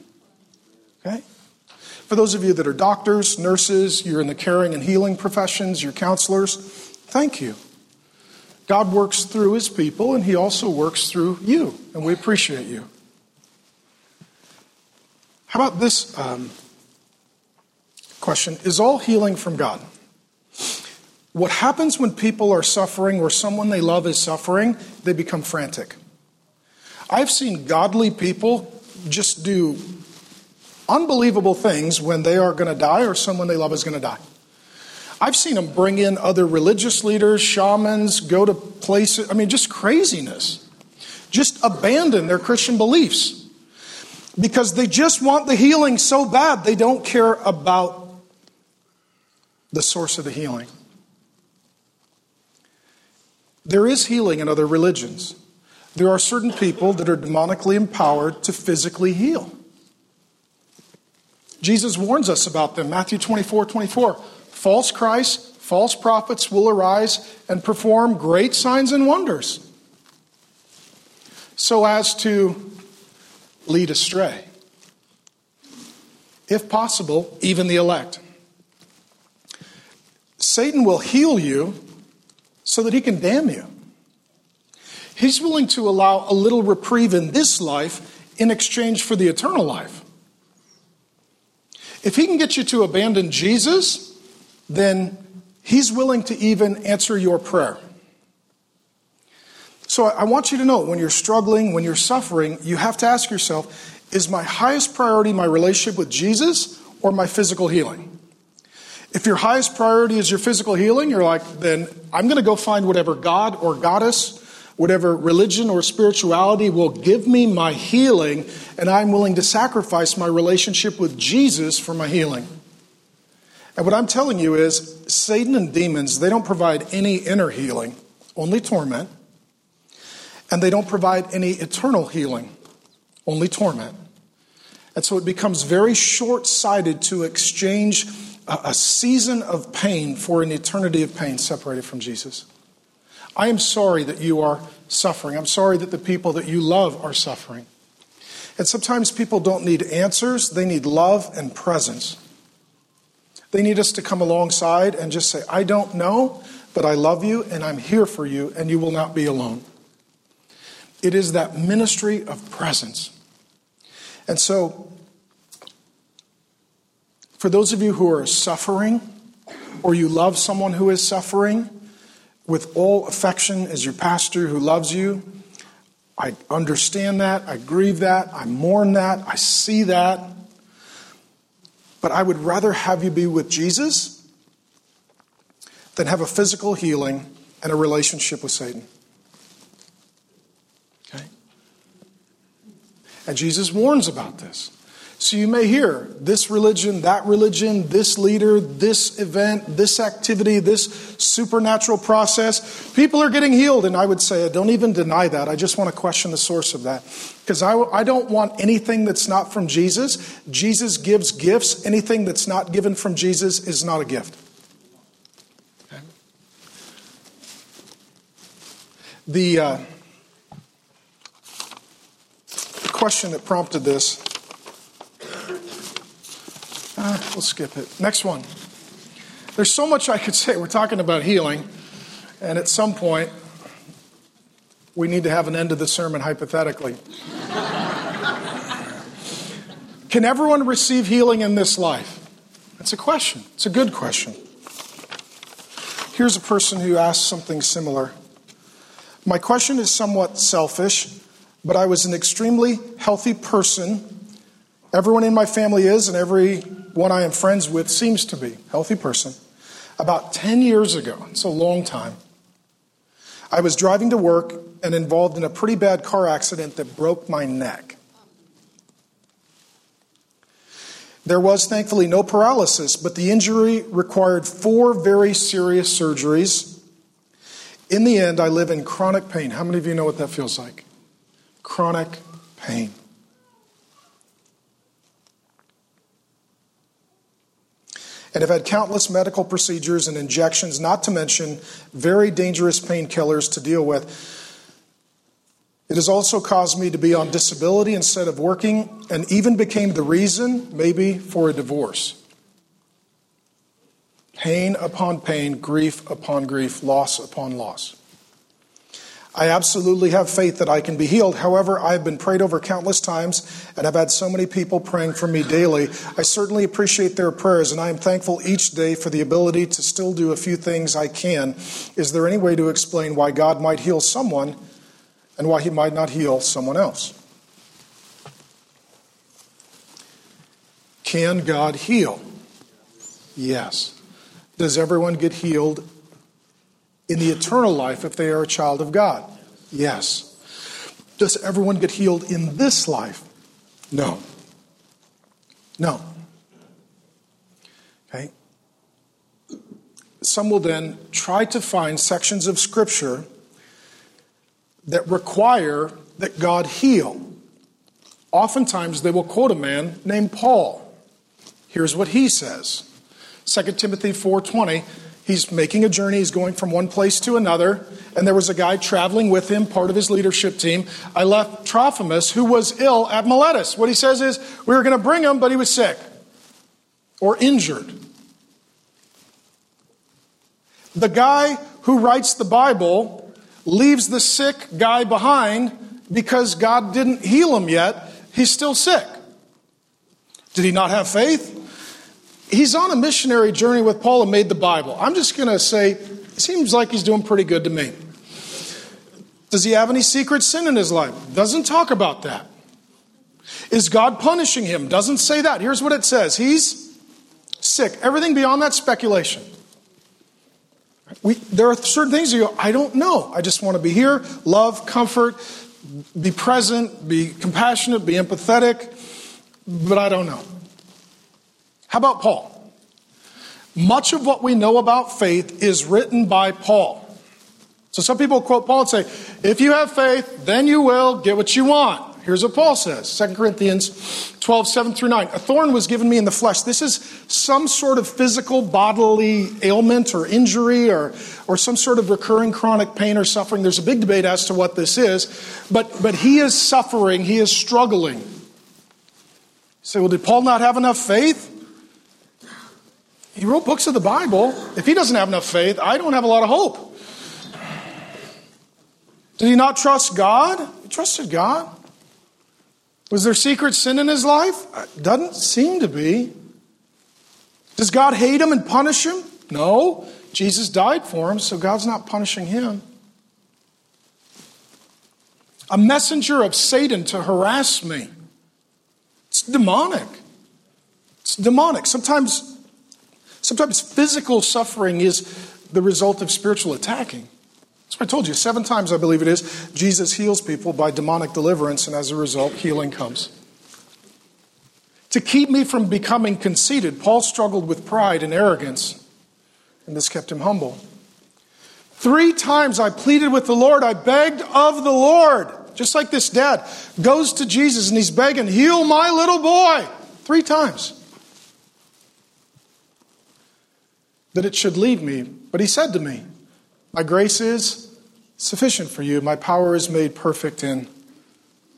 For those of you that are doctors, nurses, you're in the caring and healing professions, you're counselors, thank you. God works through his people and he also works through you, and we appreciate you. How about this um, question? Is all healing from God? What happens when people are suffering or someone they love is suffering? They become frantic. I've seen godly people just do unbelievable things when they are going to die or someone they love is going to die. I've seen them bring in other religious leaders, shamans, go to places, I mean, just craziness. Just abandon their Christian beliefs because they just want the healing so bad they don't care about the source of the healing. There is healing in other religions. There are certain people that are demonically empowered to physically heal. Jesus warns us about them. Matthew 24 24. False Christs, false prophets will arise and perform great signs and wonders so as to lead astray. If possible, even the elect. Satan will heal you so that he can damn you. He's willing to allow a little reprieve in this life in exchange for the eternal life. If he can get you to abandon Jesus, then he's willing to even answer your prayer. So I want you to know when you're struggling, when you're suffering, you have to ask yourself is my highest priority my relationship with Jesus or my physical healing? If your highest priority is your physical healing, you're like, then I'm going to go find whatever God or goddess Whatever religion or spirituality will give me my healing, and I'm willing to sacrifice my relationship with Jesus for my healing. And what I'm telling you is Satan and demons, they don't provide any inner healing, only torment. And they don't provide any eternal healing, only torment. And so it becomes very short sighted to exchange a, season of pain for an eternity of pain separated from Jesus. I am sorry that you are suffering. I'm sorry that the people that you love are suffering. And sometimes people don't need answers, they need love and presence. They need us to come alongside and just say, I don't know, but I love you and I'm here for you and you will not be alone. It is that ministry of presence. And so, for those of you who are suffering or you love someone who is suffering, with all affection as your pastor who loves you. I understand that. I grieve that. I mourn that. I see that. But I would rather have you be with Jesus than have a physical healing and a relationship with Satan. Okay? And Jesus warns about this. So you may hear this religion, that religion, this leader, this event, this activity, this supernatural process. People are getting healed, and I would say, I don't even deny that. I just want to question the source of that. Because I, I don't want anything that's not from Jesus. Jesus gives gifts. Anything that's not given from Jesus is not a gift. The, uh, question that prompted this uh, we'll skip it. Next one. There's so much I could say. We're talking about healing, and at some point, we need to have an end to the sermon hypothetically. Can everyone receive healing in this life? That's a question. It's a good question. Here's a person who asked something similar. My question is somewhat selfish, but I was an extremely healthy person. Everyone in my family is, and every one I am friends with seems to be, healthy person. About 10 years ago, it's a long time, I was driving to work and involved in a pretty bad car accident that broke my neck. There was thankfully no paralysis, but the injury required four very serious surgeries. In the end, I live in chronic pain. How many of you know what that feels like? Chronic pain. And have had countless medical procedures and injections, not to mention very dangerous painkillers to deal with. It has also caused me to be on disability instead of working, and even became the reason, maybe, for a divorce. Pain upon pain, grief upon grief, loss upon loss. I absolutely have faith that I can be healed. However, I've been prayed over countless times and I've had so many people praying for me daily. I certainly appreciate their prayers and I am thankful each day for the ability to still do a few things I can. Is there any way to explain why God might heal someone and why he might not heal someone else? Can God heal? Yes. Does everyone get healed in the eternal life if they are a child of God? Yes. Does everyone get healed in this life? No. No. Okay? Some will then try to find sections of Scripture that require that God heal. Oftentimes they will quote a man named Paul. Here's what he says. 2 Timothy 4:20 He's making a journey, he's going from one place to another, and there was a guy traveling with him, part of his leadership team. I left Trophimus, who was ill at Miletus. What he says is, we were going to bring him, but he was sick or injured. The guy who writes the Bible leaves the sick guy behind because God didn't heal him yet. He's still sick. Did he not have faith? He's on a missionary journey with Paul and made the Bible. I'm just going to say, it seems like he's doing pretty good to me. Does he have any secret sin in his life? Doesn't talk about that. Is God punishing him? Doesn't say that. Here's what it says He's sick. Everything beyond that speculation. We, there are certain things you go, I don't know. I just want to be here, love, comfort, be present, be compassionate, be empathetic, but I don't know. How about Paul? Much of what we know about faith is written by Paul. So some people quote Paul and say, if you have faith, then you will get what you want. Here's what Paul says 2 Corinthians 12, 7 through 9. A thorn was given me in the flesh. This is some sort of physical bodily ailment or injury or, or some sort of recurring chronic pain or suffering. There's a big debate as to what this is, but, but he is suffering, he is struggling. You say, well, did Paul not have enough faith? He wrote books of the Bible. If he doesn't have enough faith, I don't have a lot of hope. Did he not trust God? He trusted God. Was there secret sin in his life? Uh, doesn't seem to be. Does God hate him and punish him? No. Jesus died for him, so God's not punishing him. A messenger of Satan to harass me. It's demonic. It's demonic. Sometimes Sometimes physical suffering is the result of spiritual attacking. That's what I told you. Seven times, I believe it is, Jesus heals people by demonic deliverance, and as a result, healing comes. to keep me from becoming conceited. Paul struggled with pride and arrogance, and this kept him humble. Three times I pleaded with the Lord, I begged of the Lord, just like this dad goes to Jesus and he's begging, Heal my little boy. Three times. That it should leave me. But he said to me, My grace is sufficient for you, my power is made perfect in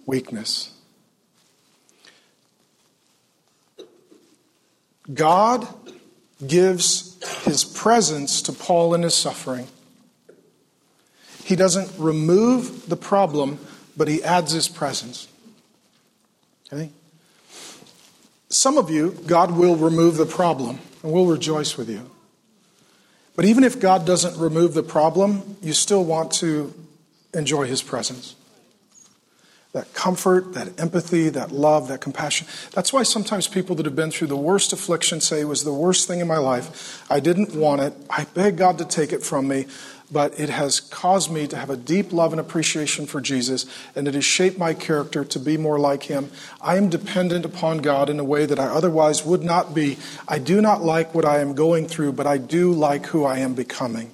weakness. God gives his presence to Paul in his suffering. He doesn't remove the problem, but he adds his presence. Okay? Some of you, God will remove the problem, and we'll rejoice with you. But even if God doesn't remove the problem, you still want to enjoy his presence that comfort, that empathy, that love, that compassion. That's why sometimes people that have been through the worst affliction say it was the worst thing in my life. I didn't want it. I begged God to take it from me, but it has caused me to have a deep love and appreciation for Jesus, and it has shaped my character to be more like Him. I am dependent upon God in a way that I otherwise would not be. I do not like what I am going through, but I do like who I am becoming.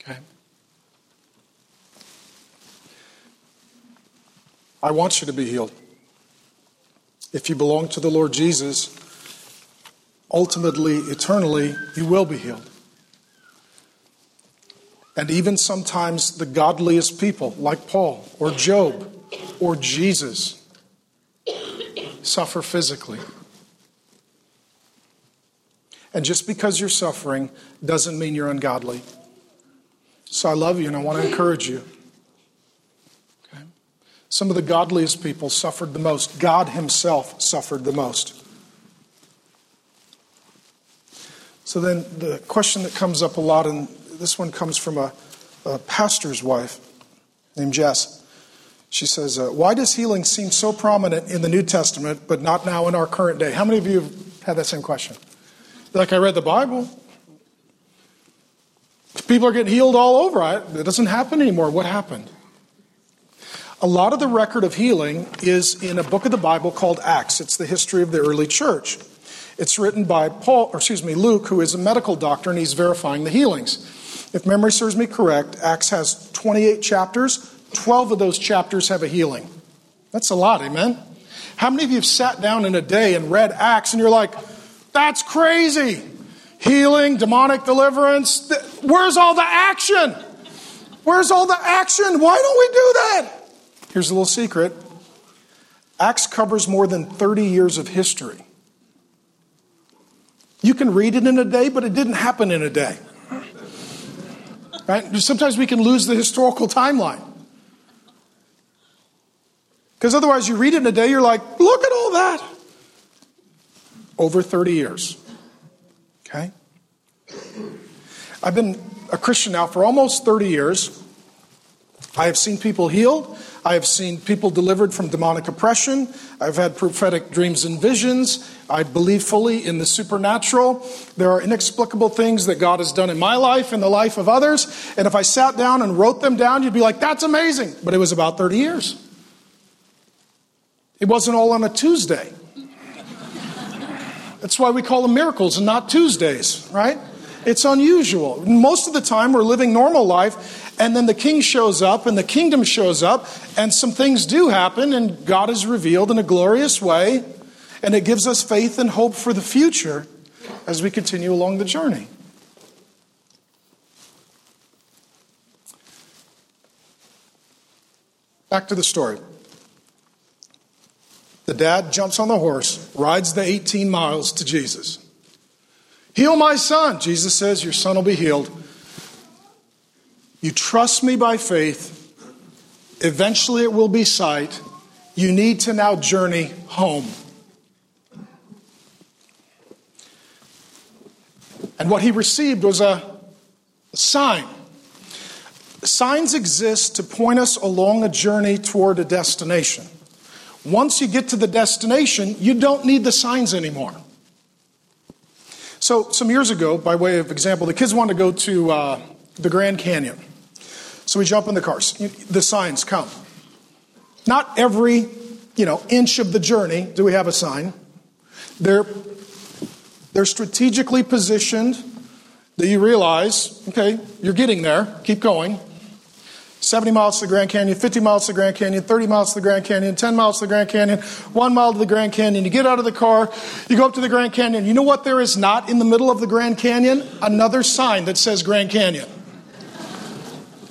Okay. I want you to be healed. If you belong to the Lord Jesus, ultimately, eternally, you will be healed. And even sometimes the godliest people, like Paul or Job or Jesus, suffer physically. And just because you're suffering doesn't mean you're ungodly. So I love you and I want to encourage you. Okay? Some of the godliest people suffered the most. God Himself suffered the most. So then the question that comes up a lot, and this one comes from a, a pastor's wife named Jess. She says, uh, Why does healing seem so prominent in the New Testament, but not now in our current day? How many of you have had that same question? Like, I read the Bible. People are getting healed all over. It doesn't happen anymore. What happened? A lot of the record of healing is in a book of the Bible called Acts. It's the history of the early church. It's written by Paul, or excuse me, Luke, who is a medical doctor, and he's verifying the healings. If memory serves me correct, Acts has 28 chapters. 12 of those chapters have a healing. That's a lot, amen? How many of you have sat down in a day and read Acts and you're like, that's crazy? Healing, demonic deliverance. Where's all the action? Where's all the action? Why don't we do that? Here's a little secret Acts covers more than 30 years of history. You can read it in a day, but it didn't happen in a day. Right? Sometimes we can lose the historical timeline. Because otherwise, you read it in a day, you're like, look at all that. Over 30 years. Okay? I've been a Christian now for almost 30 years. I have seen people healed. I have seen people delivered from demonic oppression. I've had prophetic dreams and visions. I believe fully in the supernatural. There are inexplicable things that God has done in my life and the life of others. And if I sat down and wrote them down, you'd be like, that's amazing. But it was about 30 years. It wasn't all on a Tuesday. That's why we call them miracles and not Tuesdays, right? It's unusual. Most of the time, we're living normal life, and then the king shows up and the kingdom shows up and some things do happen and God is revealed in a glorious way and it gives us faith and hope for the future as we continue along the journey. Back to the story. The dad jumps on the horse, rides the 18 miles to Jesus. Heal my son. Jesus says, Your son will be healed. You trust me by faith. Eventually, it will be sight. You need to now journey home. And what he received was a sign. Signs exist to point us along a journey toward a destination. Once you get to the destination, you don't need the signs anymore. So, some years ago, by way of example, the kids wanted to go to uh, the Grand Canyon. So we jump in the cars. The signs come. Not every, you know, inch of the journey do we have a sign. They're, they're strategically positioned that you realize, okay, you're getting there, keep going. 70 miles to the Grand Canyon, 50 miles to the Grand Canyon, 30 miles to the Grand Canyon, 10 miles to the Grand Canyon, one mile to the Grand Canyon. You get out of the car, you go up to the Grand Canyon. You know what there is not in the middle of the Grand Canyon? Another sign that says Grand Canyon.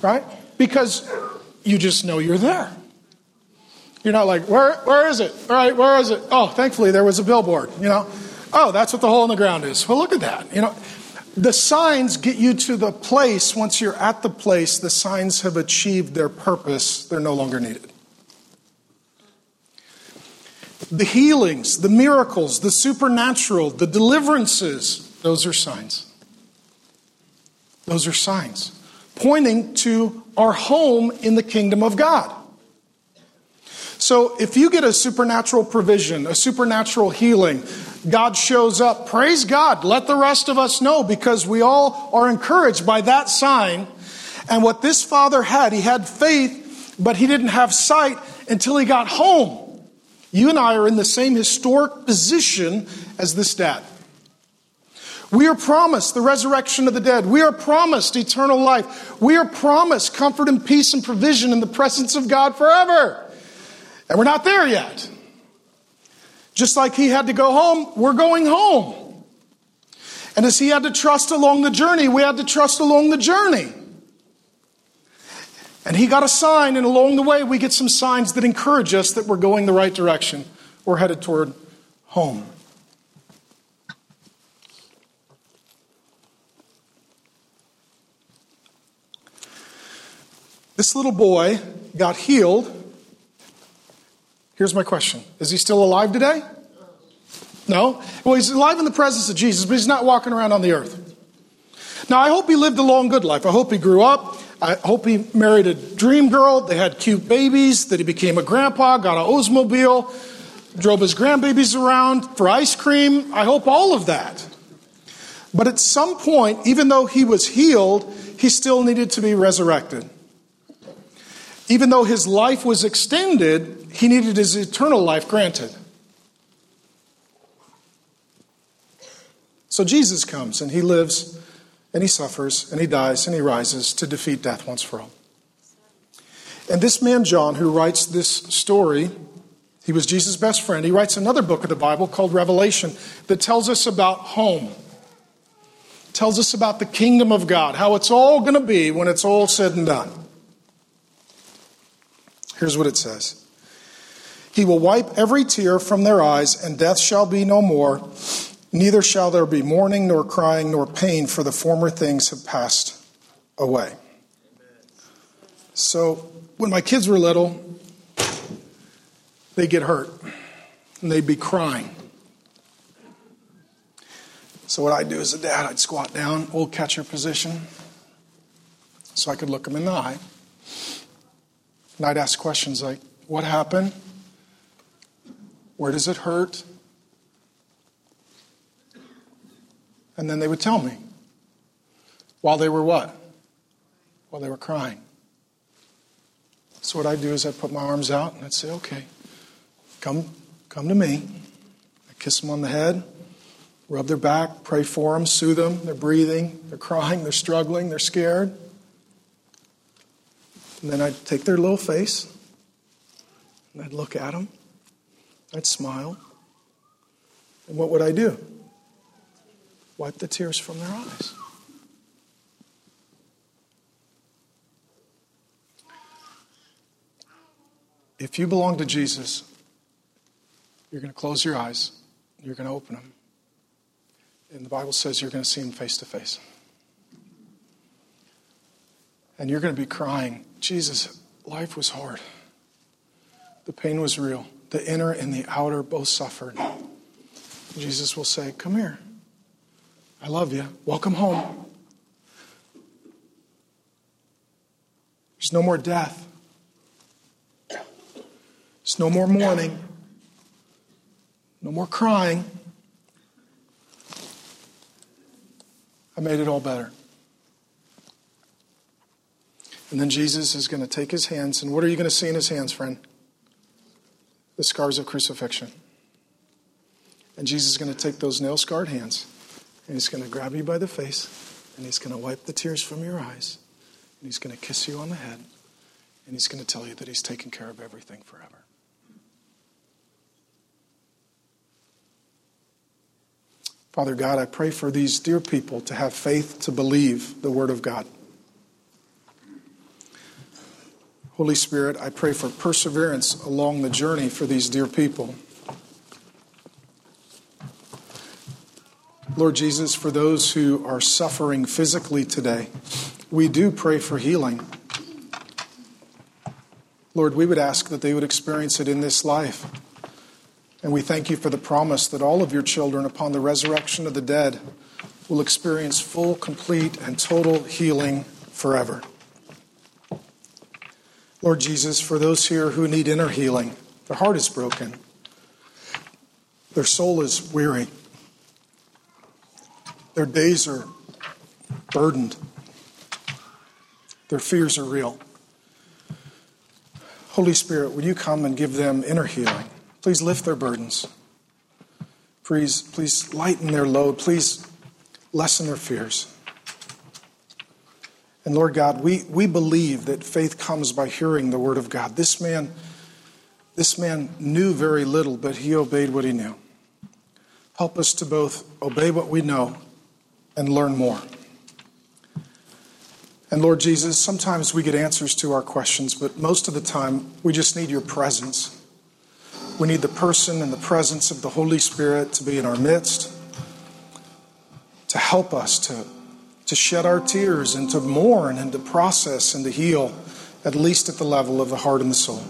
Right? Because you just know you're there. You're not like, where, where is it? All right, where is it? Oh, thankfully there was a billboard, you know. Oh, that's what the hole in the ground is. Well, look at that. You know, the signs get you to the place. Once you're at the place, the signs have achieved their purpose. They're no longer needed. The healings, the miracles, the supernatural, the deliverances, those are signs. Those are signs pointing to our home in the kingdom of God. So if you get a supernatural provision, a supernatural healing, God shows up, praise God. Let the rest of us know because we all are encouraged by that sign. And what this father had, he had faith, but he didn't have sight until he got home. You and I are in the same historic position as this dad. We are promised the resurrection of the dead. We are promised eternal life. We are promised comfort and peace and provision in the presence of God forever. And we're not there yet. Just like he had to go home, we're going home. And as he had to trust along the journey, we had to trust along the journey. And he got a sign, and along the way, we get some signs that encourage us that we're going the right direction. We're headed toward home. This little boy got healed Here's my question Is he still alive today? No? Well, he's alive in the presence of Jesus, but he's not walking around on the earth. Now, I hope he lived a long, good life. I hope he grew up. I hope he married a dream girl. They had cute babies, that he became a grandpa, got an Oldsmobile, drove his grandbabies around for ice cream. I hope all of that. But at some point, even though he was healed, he still needed to be resurrected. Even though his life was extended, he needed his eternal life granted. So Jesus comes and he lives and he suffers and he dies and he rises to defeat death once for all. And this man, John, who writes this story, he was Jesus' best friend. He writes another book of the Bible called Revelation that tells us about home, tells us about the kingdom of God, how it's all going to be when it's all said and done. Here's what it says He will wipe every tear from their eyes, and death shall be no more. Neither shall there be mourning, nor crying, nor pain, for the former things have passed away. So, when my kids were little, they'd get hurt and they'd be crying. So, what I'd do as a dad, I'd squat down, old catcher position, so I could look them in the eye. And I'd ask questions like, What happened? Where does it hurt? And then they would tell me. While they were what? While they were crying. So what I'd do is I'd put my arms out and I'd say, okay, come, come to me. I kiss them on the head, rub their back, pray for them, soothe them. They're breathing, they're crying, they're struggling, they're scared. And then I'd take their little face and I'd look at them. I'd smile. And what would I do? Wipe the tears from their eyes. If you belong to Jesus, you're going to close your eyes, you're going to open them. And the Bible says you're going to see him face to face. And you're going to be crying Jesus, life was hard. The pain was real. The inner and the outer both suffered. Jesus will say, Come here. I love you. Welcome home. There's no more death. There's no more mourning. No more crying. I made it all better. And then Jesus is going to take his hands, and what are you going to see in his hands, friend? the scars of crucifixion. And Jesus is going to take those nail scarred hands and he's going to grab you by the face and he's going to wipe the tears from your eyes and he's going to kiss you on the head and he's going to tell you that he's taken care of everything forever. Father God, I pray for these dear people to have faith to believe the Word of God. Holy Spirit, I pray for perseverance along the journey for these dear people. Lord Jesus, for those who are suffering physically today, we do pray for healing. Lord, we would ask that they would experience it in this life. And we thank you for the promise that all of your children, upon the resurrection of the dead, will experience full, complete, and total healing forever. Lord Jesus, for those here who need inner healing, their heart is broken, their soul is weary, their days are burdened, their fears are real. Holy Spirit, would you come and give them inner healing? Please lift their burdens. Please, please lighten their load. Please lessen their fears. And Lord God, we, we believe that faith comes by hearing the word of God. This man, this man knew very little, but he obeyed what he knew. Help us to both obey what we know and learn more. And Lord Jesus, sometimes we get answers to our questions, but most of the time we just need your presence. We need the person and the presence of the Holy Spirit to be in our midst, to help us to, to shed our tears and to mourn and to process and to heal, at least at the level of the heart and the soul.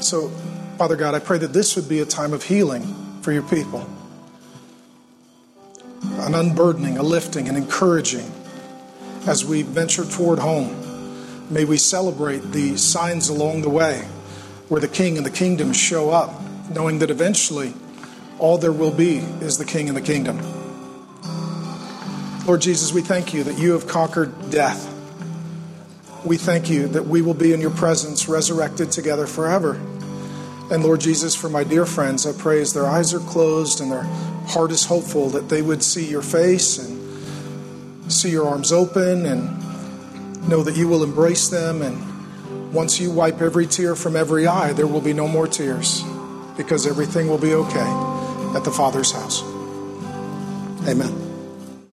So, Father God, I pray that this would be a time of healing for your people an unburdening, a lifting, an encouraging as we venture toward home. May we celebrate the signs along the way where the king and the kingdom show up, knowing that eventually all there will be is the king and the kingdom. Lord Jesus, we thank you that you have conquered death. We thank you that we will be in your presence, resurrected together forever. And Lord Jesus, for my dear friends, I pray as their eyes are closed and their heart is hopeful that they would see your face and see your arms open and know that you will embrace them. And once you wipe every tear from every eye, there will be no more tears because everything will be okay at the Father's house. Amen.